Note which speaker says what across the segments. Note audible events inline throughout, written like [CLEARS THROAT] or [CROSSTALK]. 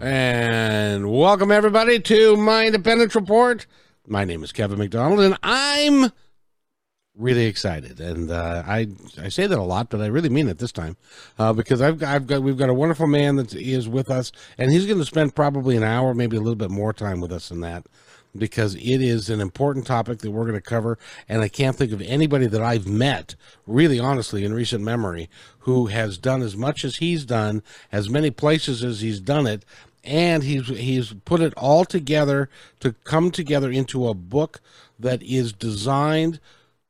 Speaker 1: And welcome everybody to my independence report. My name is Kevin McDonald, and I'm really excited. And uh, I I say that a lot, but I really mean it this time uh, because I've I've got we've got a wonderful man that is with us, and he's going to spend probably an hour, maybe a little bit more time with us than that. Because it is an important topic that we're going to cover, and I can't think of anybody that I've met, really honestly, in recent memory, who has done as much as he's done, as many places as he's done it, and he's he's put it all together to come together into a book that is designed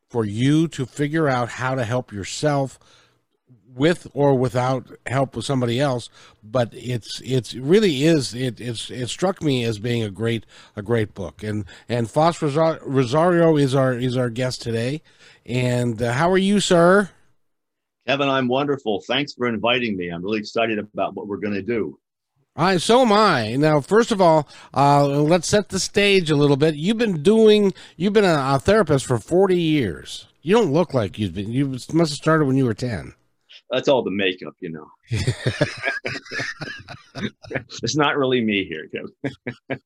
Speaker 1: for you to figure out how to help yourself with or without help with somebody else. But it's it's really is it it's it struck me as being a great a great book. And and Faust Ruggiero is our is our guest today. And uh, how are you sir?
Speaker 2: Kevin I'm wonderful. Thanks for inviting me. I'm really excited about what we're going to do
Speaker 1: I so am I. Now, first of all, uh, let's set the stage a little bit. You've been doing, you've been a, a, therapist for forty years. You don't look like you've been. You must have started when you were ten.
Speaker 2: That's all the makeup, you know. [LAUGHS] it's not really me here, Kevin. [LAUGHS]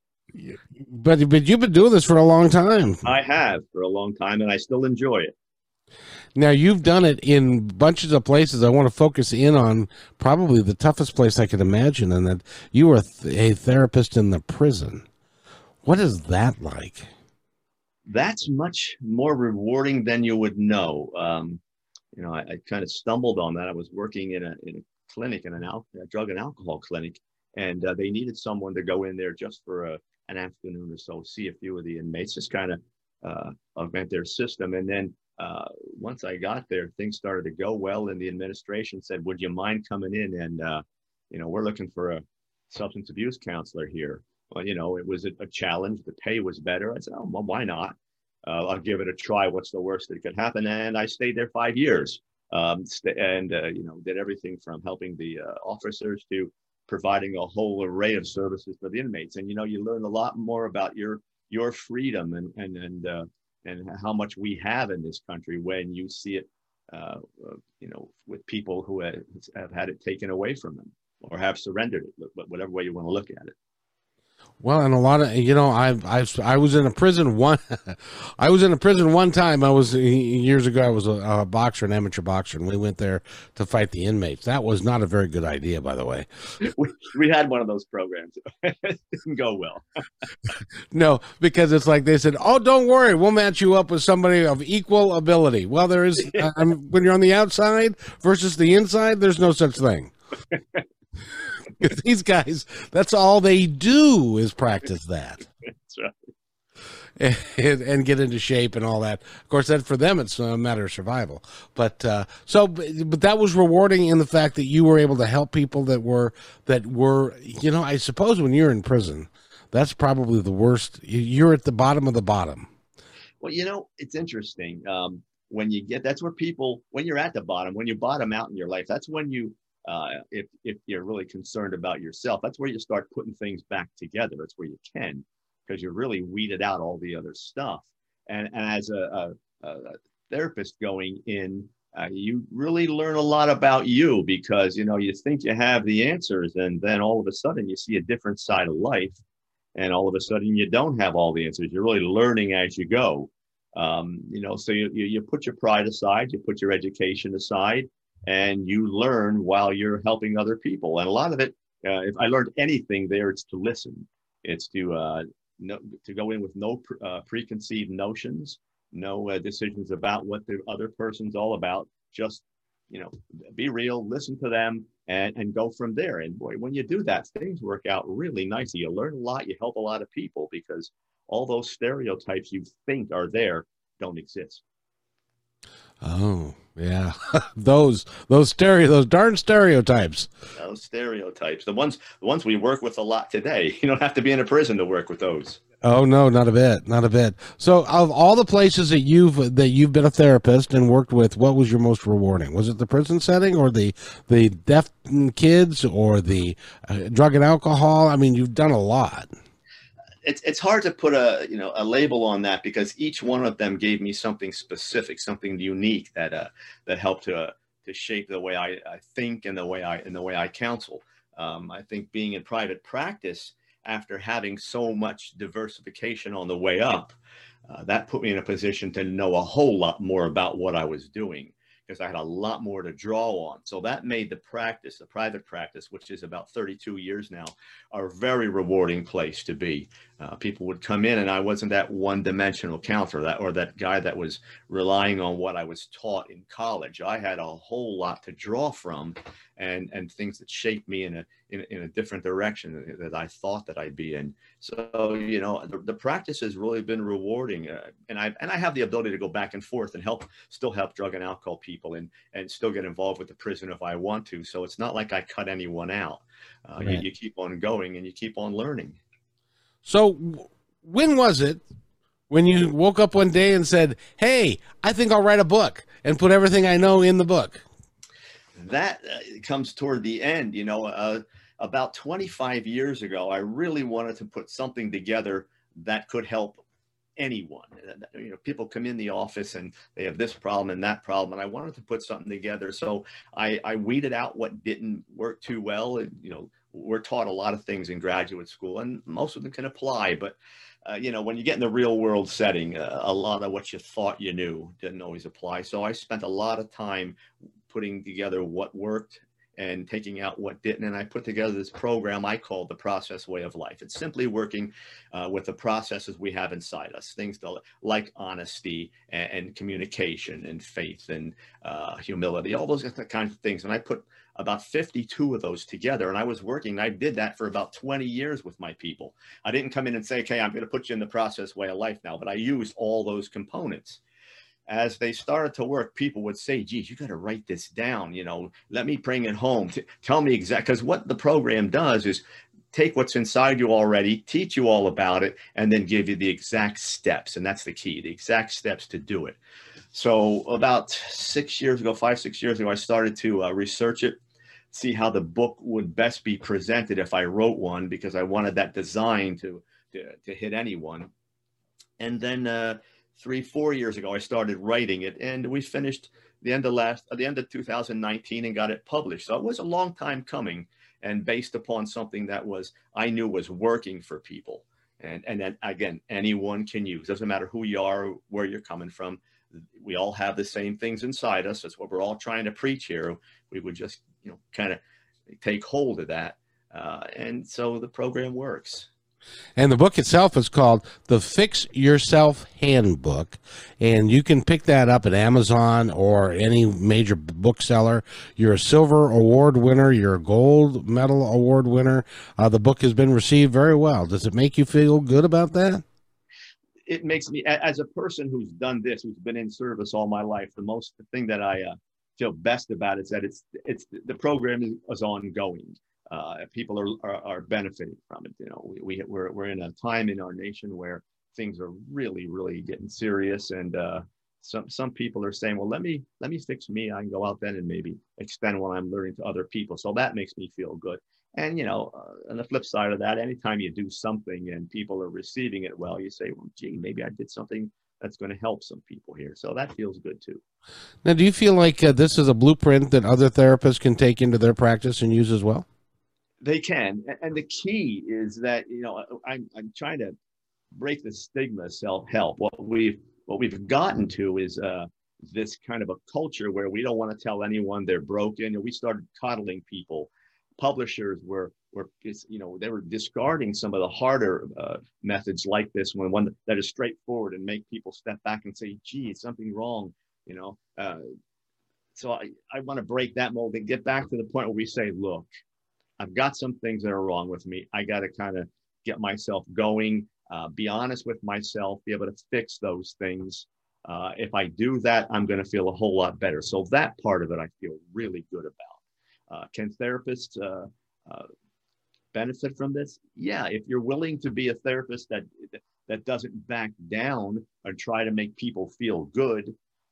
Speaker 1: but but you've been doing this for a long time.
Speaker 2: I have for a long time, and I still enjoy it.
Speaker 1: Now you've done it in bunches of places. I want to focus in on probably the toughest place I could imagine, and that you were a therapist in the prison. What is that like?
Speaker 2: That's much more rewarding than you would know. Um, you know, I, I, kind of stumbled on that. I was working in a in a clinic, in an al- a drug and alcohol clinic, and uh, they needed someone to go in there just for a, an afternoon or so, see a few of the inmates, just kind of uh, augment their system, and then uh, once I got there, things started to go well, and the administration said, "Would you mind coming in and uh, you know we're looking for a substance abuse counselor here." Well, you know, it was a, a challenge. The pay was better. I said, "Oh, well, why not? Uh, I'll give it a try. What's the worst that could happen?" And I stayed there five years, um, st- and uh, you know, did everything from helping the uh, officers to providing a whole array of services for the inmates. And you know, you learn a lot more about your your freedom and and and uh, and how much we have in this country when you see it, uh, uh, you know, with people who have, have had it taken away from them or have surrendered it, whatever way you want to look at it.
Speaker 1: Well, and a lot of you know, I I I was in a prison one. [LAUGHS] I was in a prison one time. I was years ago. I was a, a, boxer, an amateur boxer, and we went there to fight the inmates. That was not a very good idea, by the way. [LAUGHS]
Speaker 2: We, we had one of those programs. [LAUGHS] it didn't go well.
Speaker 1: no, because it's like they said, "Oh, don't worry, we'll match you up with somebody of equal ability." Well, there is uh, when you're on the outside versus the inside. There's no such thing. These guys, that's all they do is practice that. [LAUGHS] That's right. And, and, get into shape and all that. Of course, that for them it's a matter of survival. But uh, so, but that was rewarding in the fact that you were able to help people that were that were, you know, I suppose when you're in prison, that's probably the worst. You're at the bottom of the bottom.
Speaker 2: Well, you know, it's interesting. Um, when you get that's where people when you're at the bottom, when you bottom out in your life, that's when you uh, if if you're really concerned about yourself, that's where you start putting things back together. That's where you can, because you really weeded out all the other stuff. And, and as a, a, a therapist going in, uh, you really learn a lot about you because you know you think you have the answers, and then all of a sudden you see a different side of life, and all of a sudden you don't have all the answers. You're really learning as you go. Um, you know, so you, you you put your pride aside, you put your education aside, and you learn while you're helping other people. And a lot of it, uh, if I learned anything there, it's to listen. It's to uh, no, to go in with no pre- uh, preconceived notions, no uh, decisions about what the other person's all about. Just you know, be real, listen to them, and and go from there. And boy, when you do that, things work out really nicely. You learn a lot. You help a lot of people because all those stereotypes you think are there don't exist.
Speaker 1: Oh, yeah. [LAUGHS] those those stereo those darn stereotypes.
Speaker 2: Those stereotypes. The ones the ones we work with a lot today. [LAUGHS] You don't have to be in a prison to work with those.
Speaker 1: Oh no, not a bit, not a bit. So, of all the places that you've that you've been a therapist and worked with, what was your most rewarding? Was it the prison setting, or the the deaf kids, or the uh, drug and alcohol? I mean, you've done a lot.
Speaker 2: It's it's hard to put a you know a label on that because each one of them gave me something specific, something unique that uh, that helped to to shape the way I, I think and the way I and the way I counsel. Um, I think being in private practice after having so much diversification on the way up, uh, that put me in a position to know a whole lot more about what I was doing because I had a lot more to draw on. So that made the practice, the private practice, which is about 32 years now, a very rewarding place to be. Uh, people would come in and I wasn't that one-dimensional counselor that or that guy that was relying on what I was taught in college. I had a whole lot to draw from and and things that shaped me in a in, in a different direction that I thought that I'd be in. So you know the, the practice has really been rewarding, uh, and I and I have the ability to go back and forth and help still help drug and alcohol people and and still get involved with the prison if I want to. So it's not like I cut anyone out. Uh, right. you, you keep on going and you keep on learning.
Speaker 1: So, when was it when you woke up one day and said, "Hey, I think I'll write a book and put everything I know in the book"?
Speaker 2: That uh, comes toward the end. You know, uh, about 25 years ago, I really wanted to put something together that could help anyone. Uh, you know, people come in the office and they have this problem and that problem, and I wanted to put something together. So I, I weeded out what didn't work too well. And, you know, we're taught a lot of things in graduate school and most of them can apply but uh, you know when you get in the real world setting uh, a lot of what you thought you knew didn't always apply. So i spent a lot of time putting together what worked and taking out what didn't. And I put together this program I call the process way of life. It's simply working uh, with the processes we have inside us, things to, like honesty and, and, communication and faith and uh, humility, all those kinds of things. And I put about 52 of those together. And I was working, I did that for about 20 years with my people. I didn't come in and say, okay, I'm going to put you in the process way of life now, but I used all those components as they started to work, people would say, geez, you got to write this down. You know, let me bring it home. T- tell me exactly. Because what the program does is take what's inside you already, teach you all about it, and then give you the exact steps. And that's the key the exact steps to do it. So, about six years ago, five, six years ago, I started to uh, research it, see how the book would best be presented if I wrote one, because I wanted that design to, to, to hit anyone. And then, uh, three, four years ago, I started writing it, and we finished the end of last, at the end of 2019, and got it published. So it was a long time coming, and based upon something that was I knew was working for people, and and then again, anyone can use. Doesn't matter who you are, where you're coming from. We all have the same things inside us. That's what we're all trying to preach here. We would just, you know, kind of take hold of that, uh, and so the program works.
Speaker 1: And the book itself is called The Fix Yourself Handbook. And you can pick that up at Amazon or any major bookseller. You're a silver award winner, you're a gold medal award winner. Uh, the book has been received very well. Does it make you feel good about that?
Speaker 2: It makes me, as a person who's done this, who's been in service all my life, the most the thing that I uh, feel best about is that it's it's the program is, is ongoing uh, people are, are, are benefiting from it. You know, we, we we're we're in a time in our nation where things are really really getting serious, and uh, some some people are saying, well, let me let me fix me. I can go out then and maybe extend what I'm learning to other people. So that makes me feel good. And you know, uh, on the flip side of that, anytime you do something and people are receiving it well, you say, well, gee, maybe I did something that's going to help some people here. So that feels good too.
Speaker 1: Now, do you feel like uh, this is a blueprint that other therapists can take into their practice and use as well?
Speaker 2: They can, and the key is that you know I'm I'm trying to break the stigma of self help. What we've what we've gotten to is uh, this kind of a culture where we don't want to tell anyone they're broken. We started coddling people. Publishers were were you know they were discarding some of the harder uh, methods like this one, one that is straightforward and make people step back and say, "Gee, something wrong," you know. Uh, so I, I want to break that mold and get back to the point where we say, "Look, I've got some things that are wrong with me. I got to kind of get myself going, uh, be honest with myself, be able to fix those things, Uh, if I do that, I'm going to feel a whole lot better. So that part of it, I feel really good about. Uh, can therapists uh, uh, benefit from this? Yeah, if you're willing to be a therapist that that doesn't back down and try to make people feel good,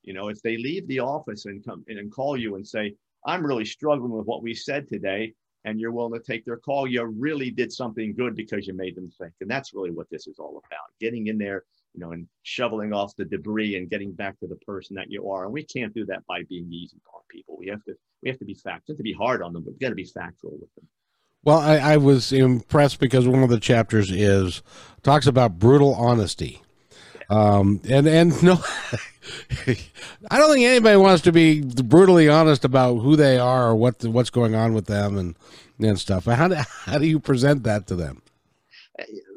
Speaker 2: you know, if they leave the office and come and call you and say, "I'm really struggling with what we said today," and you're willing to take their call, you really did something good because you made them think. And that's really what this is all about: getting in there you know, and shoveling off the debris and getting back to the person that you are. And we can't do that by being easy on people. We have to we have to be fact, to be hard on them, but we got to be factual with them.
Speaker 1: Well, I, I was impressed because one of the chapters is talks about brutal honesty. Um, and and [LAUGHS] no, I don't think anybody wants to be brutally honest about who they are or what what's going on with them and and stuff. How do how do you present that to them?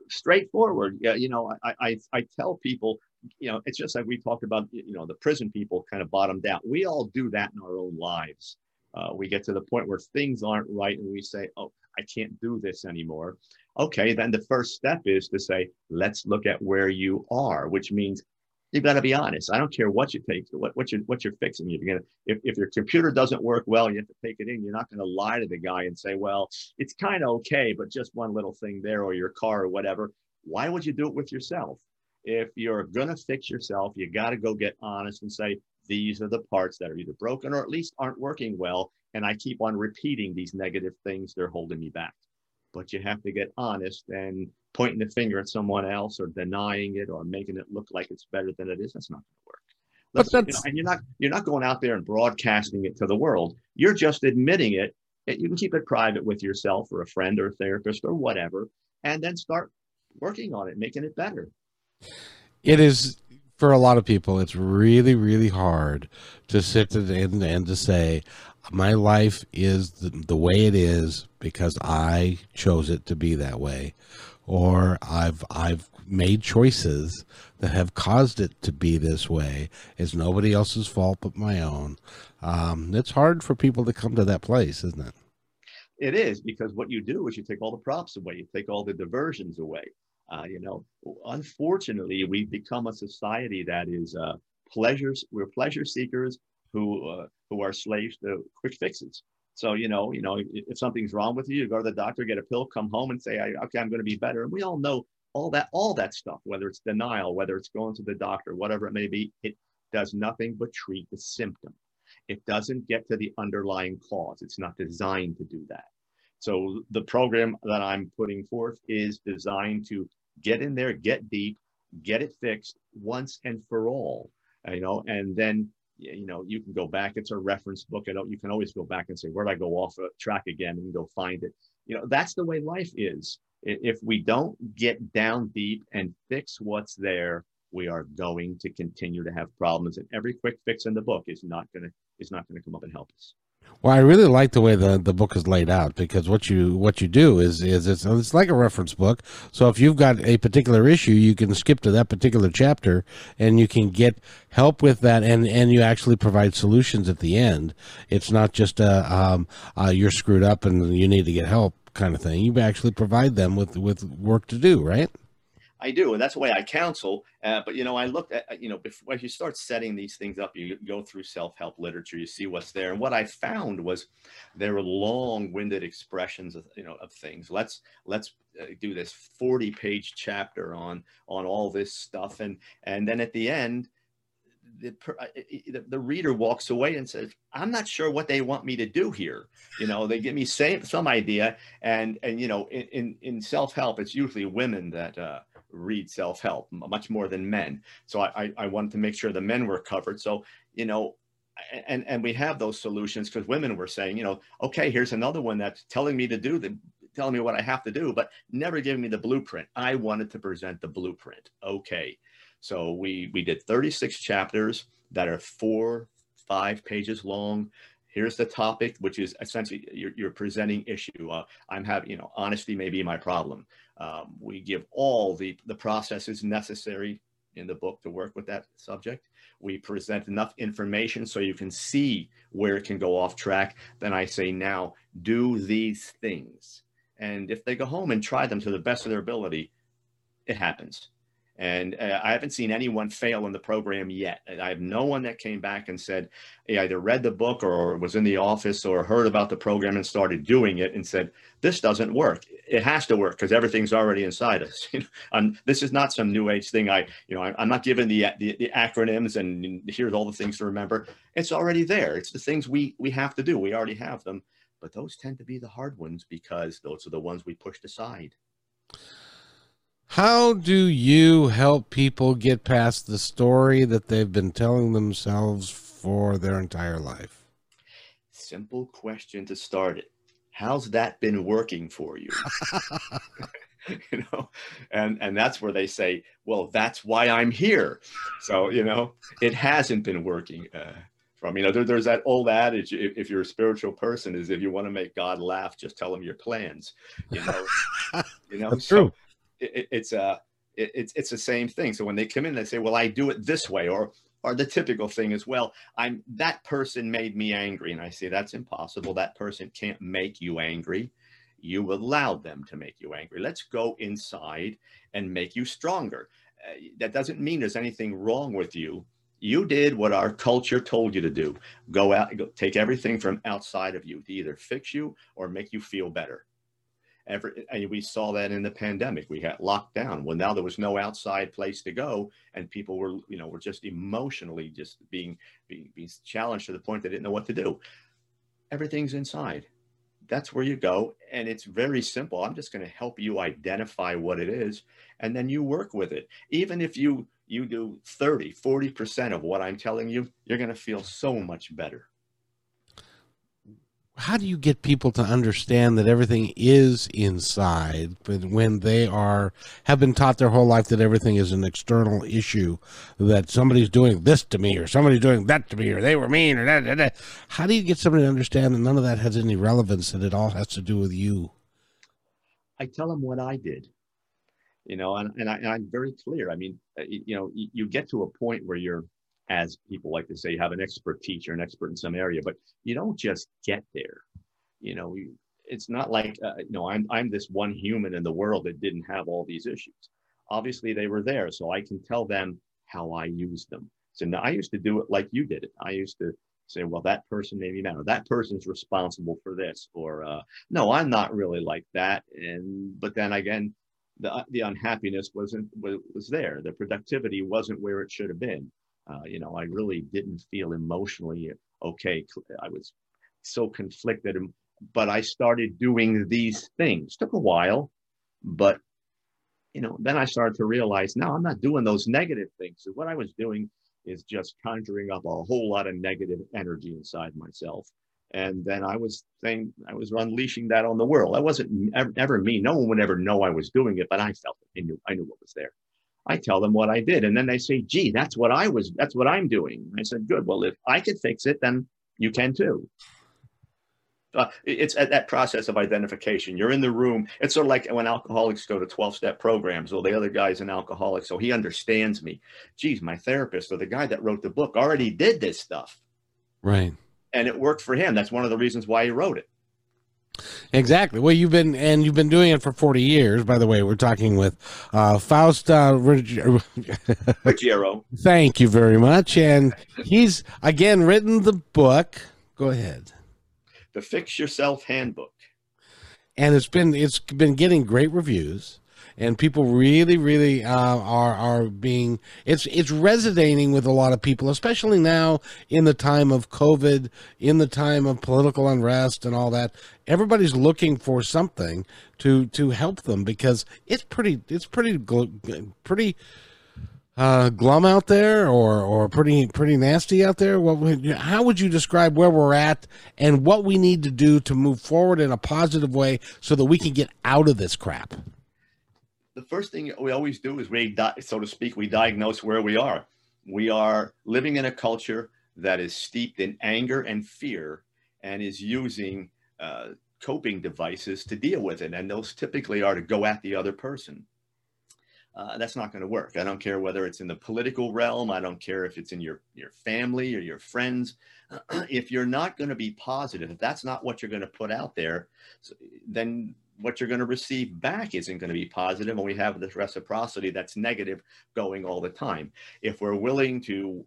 Speaker 2: straightforward. Yeah, you know, I, I I tell people, you know, it's just like we talked about, you know, the prison people kind of bottomed out. We all do that in our own lives. Uh, we get to the point where things aren't right, and we say, "Oh, I can't do this anymore." Okay, then the first step is to say, "Let's look at where you are," which means you've got to be honest. I don't care what you take, what, what you're what you're fixing. You're gonna if, if your computer doesn't work well, you have to take it in. You're not going to lie to the guy and say, well, it's kind of okay, but just one little thing there, or your car or whatever. Why would you do it with yourself? If you're going to fix yourself, you got to go get honest and say, these are the parts that are either broken or at least aren't working well. And I keep on repeating these negative things, they're holding me back. But you have to get honest and pointing the finger at someone else or denying it or making it look like it's better than it is, that's not going to work. Let's, but that's, you know, and you're not you're not going out there and broadcasting it to the world. You're just admitting it. You can keep it private with yourself or a friend or a therapist or whatever, and then start working on it, making it better.
Speaker 1: It is for a lot of people. It's really really hard to sit and and to say, my life is the, the way it is because I chose it to be that way or I've I've made choices that have caused it to be this way. It's nobody else's fault but my own. Um, it's hard for people to come to that place, isn't it?
Speaker 2: It is because what you do is you take all the props away, you take all the diversions away. Uh, you know, unfortunately, we've become a society that is uh, pleasures. We're pleasure seekers who uh, who are slaves to quick fixes. So, you know, you know, if something's wrong with you, you go to the doctor, get a pill, come home and say, okay, I'm going to be better. And we all know all that, all that stuff, whether it's denial, whether it's going to the doctor, whatever it may be, it does nothing but treat the symptom. It doesn't get to the underlying cause. It's not designed to do that. So the program that I'm putting forth is designed to get in there, get deep, get it fixed once and for all, you know, and then you know, you can go back. It's a reference book. You know, you can always go back and say, where did I go off track again and go find it. You know, that's the way life is. If we don't get down deep and fix what's there, we are going to continue to have problems. And every quick fix in the book is not going to is not going to come up and help us.
Speaker 1: Well, I really like the way the, the book is laid out because what you what you do is is it's it's like a reference book. So if you've got a particular issue, you can skip to that particular chapter and you can get help with that, and and you actually provide solutions at the end. It's not just a um, uh, you're screwed up and you need to get help kind of thing. You actually provide them with with work to do, right?
Speaker 2: I do, and that's the way I counsel. Uh, but you know, I looked at you know before you start setting these things up, you go through self-help literature, you see what's there, and what I found was there were long-winded expressions of you know of things. Let's let's uh, do this 40-page chapter on on all this stuff, and and then at the end. The, uh, the reader walks away and says, "I'm not sure what they want me to do here." You know, they give me same, some idea, and and you know, in in, in self help, it's usually women that uh, read self-help much more than men. So I, I wanted to make sure the men were covered. So, you know, and, and we have those solutions because women were saying, you know, okay, here's another one that's telling me to do the, telling me what I have to do, but never giving me the blueprint. I wanted to present the blueprint. Okay. So we, we did 36 chapters that are four, five pages long here's the topic, which is essentially you're, you're presenting issue. Uh, I'm having, you know, honesty may be my problem. Um, we give all the, the processes necessary in the book to work with that subject. We present enough information so you can see where it can go off track. Then I say, now do these things. And if they go home and try them to the best of their ability, it happens. And uh, I haven't seen anyone fail in the program yet. I have no one that came back and said, he either read the book or was in the office or heard about the program and started doing it and said, this doesn't work. It has to work because everything's already inside us. [LAUGHS] and this is not some new age thing. I, you know, I, am not giving the, the, the acronyms and here's all the things to remember. It's already there. It's the things we, we have to do. We already have them, but those tend to be the hard ones because those are the ones we pushed aside.
Speaker 1: How do you help people get past the story that they've been telling themselves for their entire life?
Speaker 2: Simple question to start it. How's that been working for you? [LAUGHS] [LAUGHS] you know, and and that's where they say, well, that's why I'm here. So you know, it hasn't been working. Uh, from you know, there, there's that old adage: if, if, you're a spiritual person, is if you want to make God laugh, just tell him your plans. You know, [LAUGHS] you know.
Speaker 1: That's so, true
Speaker 2: it, it's a uh, it, it's it's the same thing. So when they come in, they say, "Well, I do it this way," or or the typical thing is, "Well, I'm that person made me angry," and I say that's impossible. That person can't make you angry. You allowed them to make you angry. Let's go inside and make you stronger. Uh, that doesn't mean there's anything wrong with you. You did what our culture told you to do. Go out, go, take everything from outside of you to either fix you or make you feel better Every, and we saw that in the pandemic. We got locked down. Well, now there was no outside place to go, and people were, you know, were just emotionally just being, being, being challenged to the point they didn't know what to do. Everything's inside. That's where you go, and it's very simple. I'm just going to help you identify what it is, and then you work with it. Even if you you do 30, 40% of what I'm telling you, you're going to feel so much better
Speaker 1: how do you get people to understand that everything is inside but when they are have been taught their whole life that everything is an external issue that somebody's doing this to me or somebody's doing that to me or they were mean or that, that, that. how do you get somebody to understand that none of that has any relevance that it all has to do with you
Speaker 2: i tell them what i did you know and, and, I, am very clear i mean uh, you know you, you get to a point where you're as people like to say, you have an expert teacher, an expert in some area, but you don't just get there. You know, it's not like, uh, you know, I'm, I'm this one human in the world that didn't have all these issues. Obviously, they were there, so I can tell them how I use them. So now I used to do it like you did it. I used to say, well, that person made me mad, or that person's responsible for this, or uh, no, I'm not really like that. And but then again, the the unhappiness wasn't was, was there. The productivity wasn't where it should have been. Uh, you know, I really didn't feel emotionally okay. I was so conflicted, but I started doing these things. Took a while, but you know, then I started to realize, no, I'm not doing those negative things. So what I was doing is just conjuring up a whole lot of negative energy inside myself. And then I was saying, I was unleashing that on the world. I wasn't ever, ever me. No one would ever know I was doing it, but I felt it. I knew, I knew what was there. I tell them what I did. And then they say, gee, that's what I was, that's what I'm doing. I said, good. Well, if I could fix it, then you can too. Uh, it's at that process of identification. You're in the room. It's sort of like when alcoholics go to 12 step programs. Well, the other guy's an alcoholic, so he understands me. Geez, my therapist or the guy that wrote the book already did this stuff.
Speaker 1: Right.
Speaker 2: And it worked for him. That's one of the reasons why he wrote it.
Speaker 1: Exactly. Well, you've been and you've been doing it for forty years. By the way, we're talking with uh, Faust uh, [LAUGHS] Ruggiero. Thank you very much. And he's again written the book. Go ahead.
Speaker 2: The Fix Yourself Handbook.
Speaker 1: And it's been it's been getting great reviews and people really, really uh, are are being it's it's resonating with a lot of people, especially now in the time of COVID, in the time of political unrest and all that. Everybody's looking for something to to help them because it's pretty it's pretty pretty uh, glum out there or or pretty pretty nasty out there? What how would you describe where we're at and what we need to do to move forward in a positive way so that we can get out of this crap?
Speaker 2: The first thing we always do is we, so to speak, we diagnose where we are. We are living in a culture that is steeped in anger and fear and is using uh, coping devices to deal with it. And those typically are to go at the other person. Uh, that's not going to work. I don't care whether it's in the political realm. I don't care if it's in your, your family or your friends. [CLEARS THROAT] if you're not going to be positive, if that's not what you're going to put out there, then what you're going to receive back isn't going to be positive, and we have this reciprocity that's negative going all the time. If we're willing to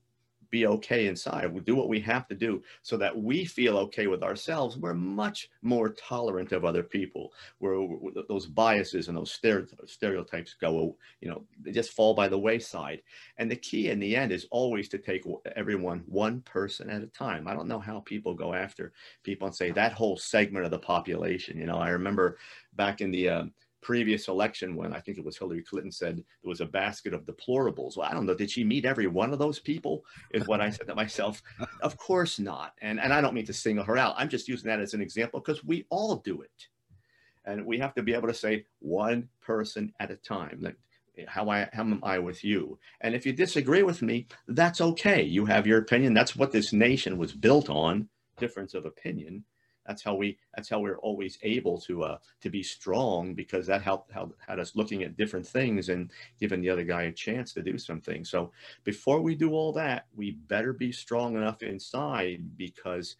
Speaker 2: be okay inside. We do what we have to do so that we feel okay with ourselves. We're much more tolerant of other people. Where those biases and those stereotypes go, you know, they just fall by the wayside. And the key in the end is always to take everyone one person at a time. I don't know how people go after people and say that whole segment of the population. You know, I remember back in the um, previous election when I think it was Hillary Clinton said there was a basket of deplorables. Well, I don't know. Did she meet every one of those people? Is what I said to myself. [LAUGHS] Of course not. And, and I don't mean to single her out. I'm just using that as an example because we all do it. And we have to be able to say one person at a time. Like, how I how am I with you? And if you disagree with me, that's okay. You have your opinion. That's what this nation was built on, difference of opinion that's how we that's how we're always able to uh, to be strong because that helped, had us looking at different things and giving the other guy a chance to do something. So before we do all that, we better be strong enough inside because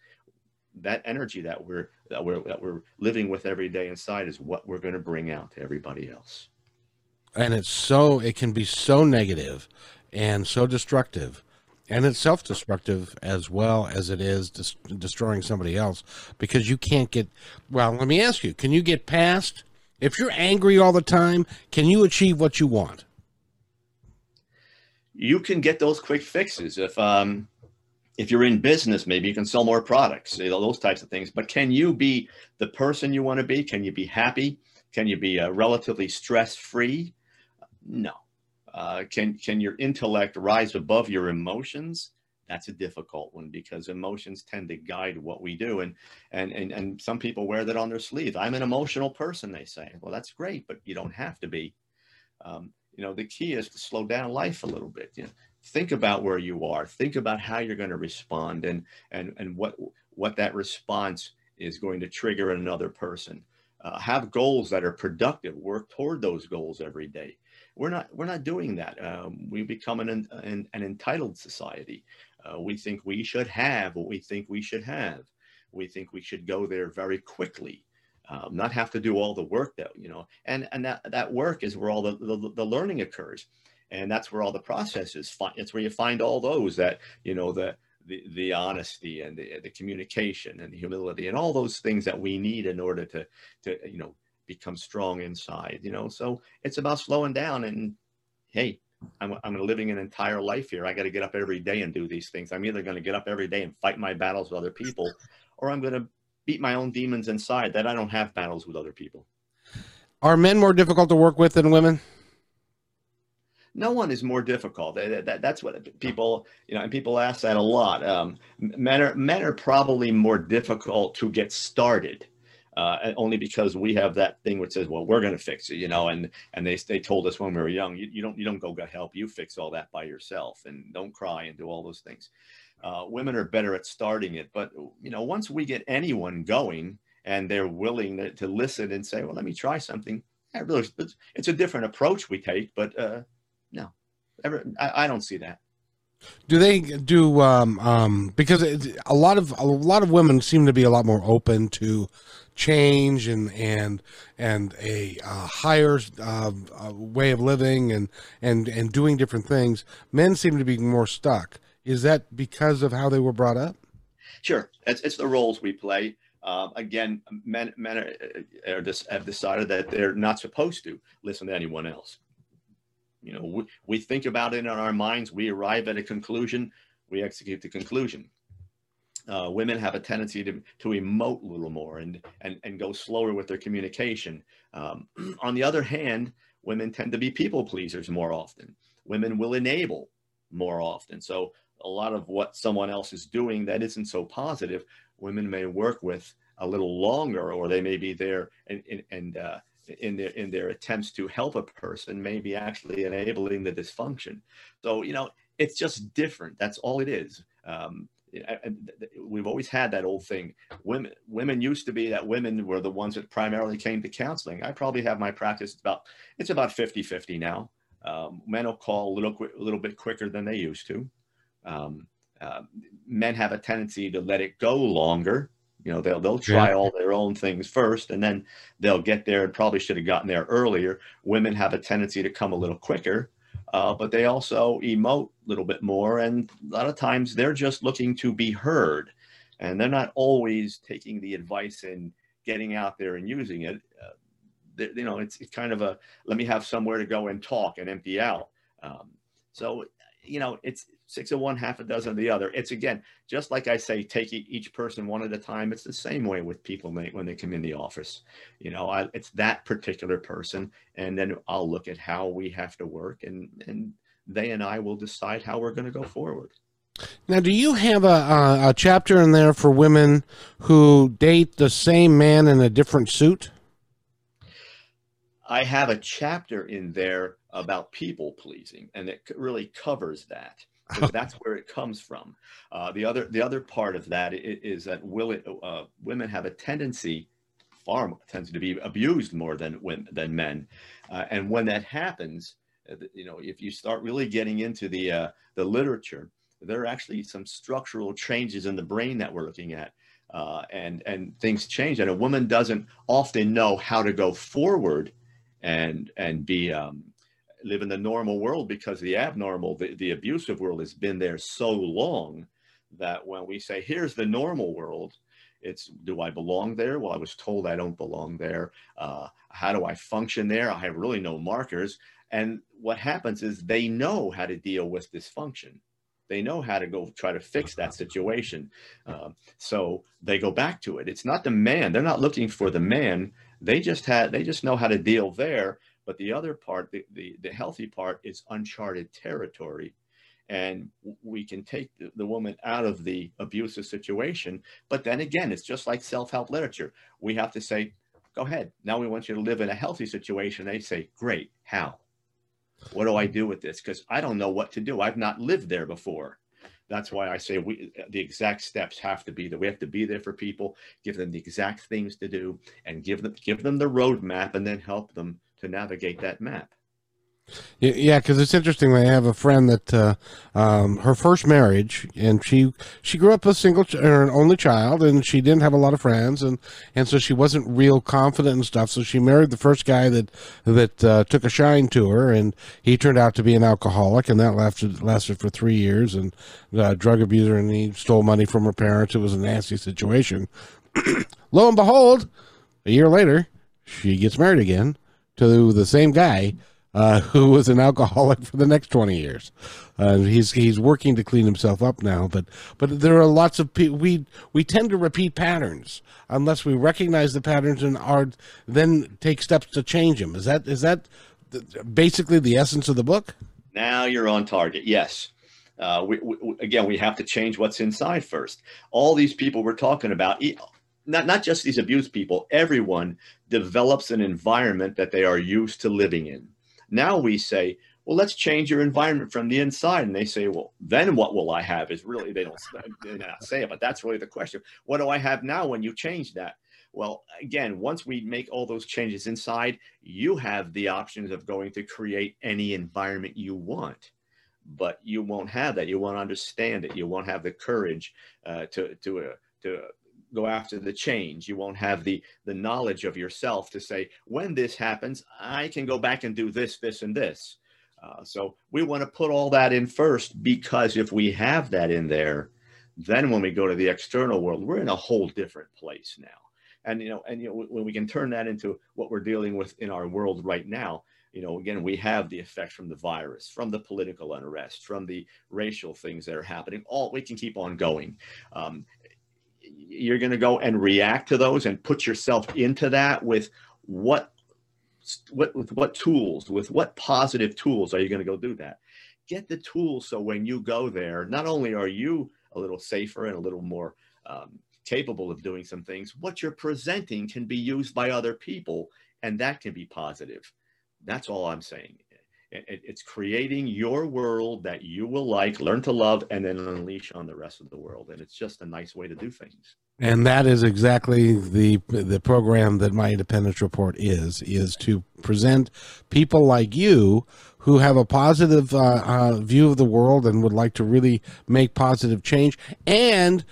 Speaker 2: that energy that we're that we're that we're living with every day inside is what we're going to bring out to everybody else.
Speaker 1: And it's so it can be so negative and so destructive and it's self-destructive as well as it is des- destroying somebody else because you can't get well let me ask you can you get past if you're angry all the time can you achieve what you want?
Speaker 2: You can get those quick fixes. If um if you're in business maybe you can sell more products you know, those types of things. But can you be the person you want to be? Can you be happy? Can you be uh, relatively stress free no uh, can can your intellect rise above your emotions? That's a difficult one because emotions tend to guide what we do, and and and and some people wear that on their sleeve. I'm an emotional person, they say. Well, that's great, but you don't have to be. Um, you know, the key is to slow down life a little bit. You know, think about where you are. Think about how you're going to respond, and and and what what that response is going to trigger in another person. Uh, have goals that are productive. Work toward those goals every day. We're not we're not doing that. Um, we become an, an, an entitled society. Uh, we think we should have what we think we should have. We think we should go there very quickly, um, not have to do all the work that you know. And and that that work is where all the the, the learning occurs, and that's where all the processes. Find, it's where you find all those that you know the the, the honesty and the, the communication and the humility and all those things that we need in order to to you know become strong inside, you know? So it's about slowing down and, hey, I'm, I'm living an entire life here. I got to get up every day and do these things. I'm either going to get up every day and fight my battles with other people, or I'm going to beat my own demons inside that I don't have battles with other people.
Speaker 1: Are men more difficult to work with than women?
Speaker 2: No one is more difficult. That, that, that's what people, you know, and people ask that a lot. Um, men are men are probably more difficult to get started uh, only because we have that thing which says, well, we're going to fix it, you know, and, and they, they told us when we were young, you, you don't, you don't go get help, you fix all that by yourself and don't cry and do all those things. Uh, women are better at starting it, but you know, once we get anyone going and they're willing to, to listen and say, well, let me try something. It's a different approach we take, but uh, no, ever, I, I don't see that.
Speaker 1: Do they do um, um, because a lot of a lot of women seem to be a lot more open to change and and and a uh, higher uh, way of living and and and doing different things. Men seem to be more stuck. Is that because of how they were brought up?
Speaker 2: Sure, it's it's the roles we play. Uh, again, men men are, are just have decided that they're not supposed to listen to anyone else. You know, we, we think about it in our minds, we arrive at a conclusion, we execute the conclusion. Uh, women have a tendency to, to emote a little more and, and, and go slower with their communication. Um, [CLEARS THROAT] on the other hand, women tend to be people pleasers more often. Women will enable more often. So a lot of what someone else is doing that isn't so positive, women may work with a little longer, or they may be there and, and, and uh, in their in their attempts to help a person may be actually enabling the dysfunction. So you know, it's just different. That's all it is. Um, we've always had that old thing. Women women used to be that women were the ones that primarily came to counseling. I probably have my practice it's about it's about 50-50 now. Um, men will call a little a little bit quicker than they used to. Um, uh, men have a tendency to let it go longer You know, they'll they'll try
Speaker 1: Yeah.
Speaker 2: all their own things first, and then they'll get there and probably should have gotten there earlier. Women have a tendency to come a little quicker, uh, but they also emote a little bit more, and a lot of times they're just looking to be heard, and they're not always taking the advice and getting out there and using it. Uh, they- you know, it's, it's kind of a let me have somewhere to go and talk and empty out. Um, so, you know, it's six of one, half a dozen of the other. It's again, just like I say, take each person one at a time. It's the same way with people when they, when they come in the office. You know, I, it's that particular person, and then I'll look at how we have to work, and and they and I will decide how we're going to go forward.
Speaker 1: Now, do you have a, a chapter in there for women who date the same man in a different suit?
Speaker 2: I have a chapter in there about people pleasing, and it really covers that. that's where it comes from. Uh, the other the other part of that is, is that will it, uh, women have a tendency, far more, tends to be abused more than women, than men, uh, and when that happens, uh, you know, if you start really getting into the uh, the literature, there are actually some structural changes in the brain that we're looking at. Uh, and and things change, and a woman doesn't often know how to go forward and and be um, live in the normal world because the abnormal, the, the abusive world has been there so long that when we say, here's the normal world, it's do I belong there? Well, I was told I don't belong there. Uh, how do I function there? I have really no markers. And what happens is they know how to deal with dysfunction. They know how to go try to fix that situation. Um, so they go back to it. It's not the man. They're not looking for the man. They just had. They just know how to deal there. But the other part, the, the, the healthy part, is uncharted territory. And we can take the, the woman out of the abusive situation. But then again, it's just like self help literature. We have to say, go ahead. Now we want you to live in a healthy situation. They say, great. How? What do I do with this? Because I don't know what to do. I've not lived there before. That's why I say we the exact steps have to be that we have to be there for people, give them the exact things to do, and give them give them the roadmap, and then help them to navigate that map.
Speaker 1: Yeah, because it's interesting. I have a friend that uh, um, her first marriage, and she she grew up a single or an only child, and she didn't have a lot of friends, and and so she wasn't real confident and stuff. So she married the first guy that that uh, took a shine to her, and he turned out to be an alcoholic, and that lasted lasted for three years, and uh, drug abuser, and he stole money from her parents. It was a nasty situation. [CLEARS THROAT] Lo and behold, a year later, she gets married again to the same guy uh, [LAUGHS] who was an alcoholic for the next 20 years. Uh, he's he's working to clean himself up now, but but there are lots of people. We we tend to repeat patterns unless we recognize the patterns and are then take steps to change them. Is that is that basically the essence of the book?
Speaker 2: Now you're on target. Yes. Uh, we, we, again, we have to change what's inside first. All these people we're talking about, not, not just these abused people, everyone develops an environment that they are used to living in. Now we say, well, let's change your environment from the inside. And they say, well, then what will I have? Is really, they don't they not say it, but that's really the question. What do I have now when you change that? Well, again, once we make all those changes inside, you have the options of going to create any environment you want. But you won't have that. You won't understand it. You won't have the courage uh, to to uh, to go after the change. You won't have the the knowledge of yourself to say, when this happens, I can go back and do this, this, and this. Uh, so we want to put all that in first because if we have that in there, then when we go to the external world, we're in a whole different place now. And you know, and you know, when we can turn that into what we're dealing with in our world right now, you know, again, we have the effects from the virus, from the political unrest, from the racial things that are happening. All we can keep on going. Um, you're going to go and react to those and put yourself into that with what what with what tools with what positive tools are you going to go do that? Get the tools so when you go there not only are you a little safer and a little more um, capable of doing some things what you're presenting can be used by other people and that can be positive. That's all i'm saying it, it- it's creating your world that you will like learn to love and then unleash on the rest of the world. And it's just a nice way to do things.
Speaker 1: And that is exactly the the program that my Independence Report is is to present people like you who have a positive uh, uh, view of the world and would like to really make positive change. And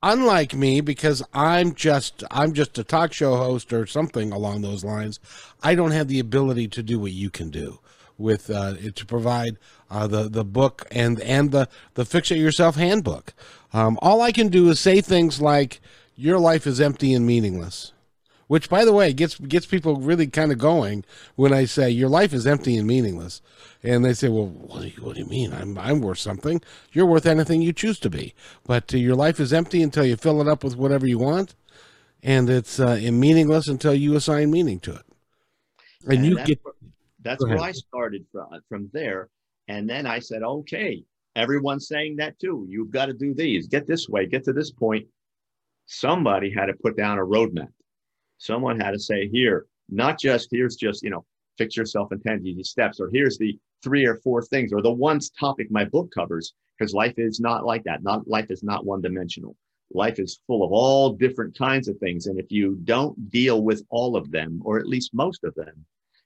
Speaker 1: unlike me because i'm just i'm just a talk show host or something along those lines i don't have the ability to do what you can do with uh, to provide uh, the the book and and the the fix it yourself handbook um, all i can do is say things like your life is empty and meaningless which by the way gets gets people really kind of going when I say your life is empty and meaningless, and they say, "Well, what do you, what do you mean? I'm I'm worth something. You're worth anything you choose to be, but uh, your life is empty until you fill it up with whatever you want, and it's uh, meaningless until you assign meaning to it."
Speaker 2: And, and you get that's where I started from from there, and then I said, "Okay." Everyone's saying that too. You've got to do these. Get this way. Get to this point. Somebody had to put down a roadmap someone had to say here, not just here's just, you know, fix yourself in 10 easy steps, or here's the three or four things, or the one topic my book covers, because life is not like that. Not life is not one dimensional. Life is full of all different kinds of things. And if you don't deal with all of them, or at least most of them,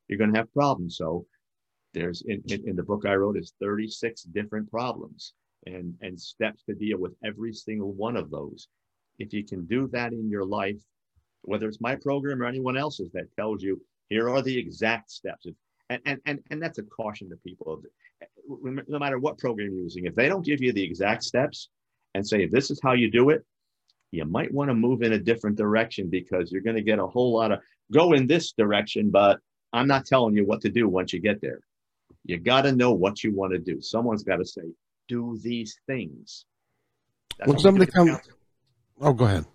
Speaker 2: you're going to have problems. So there's in, in, in the book I wrote is 36 different problems and, and steps to deal with every single one of those. If you can do that in your life, whether it's my program or anyone else's that tells you here are the exact steps. And, and, and, and that's a caution to people. No matter what program you're using, if they don't give you the exact steps and say, this is how you do it, you might want to move in a different direction because you're going to get a whole lot of go in this direction, but I'm not telling you what to do once you get there. You got to know what you want to do. Someone's got to say, do these things.
Speaker 1: That's when somebody comes, oh, go ahead.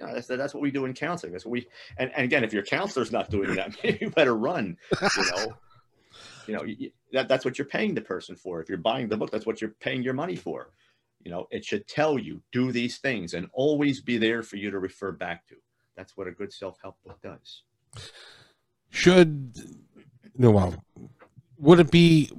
Speaker 2: Know, that's, that's what we do in counseling. That's what we, and, and again, if your counselor's not doing that, [LAUGHS] you better run, you know, [LAUGHS] you know, you, that, that's what you're paying the person for. If you're buying the book, that's what you're paying your money for. You know, it should tell you do these things and always be there for you to refer back to. That's what a good self-help book does.
Speaker 1: Should, no, well, would it be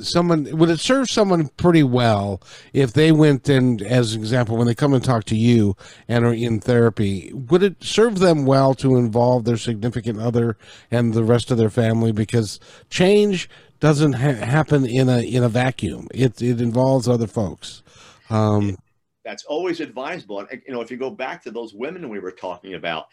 Speaker 1: someone would it serve someone pretty well if they went and as an example when they come and talk to you and are in therapy would it serve them well to involve their significant other and the rest of their family? Because change doesn't ha- happen in a in a vacuum. It it involves other folks. Um,
Speaker 2: that's always advisable. And you know if you go back to those women we were talking about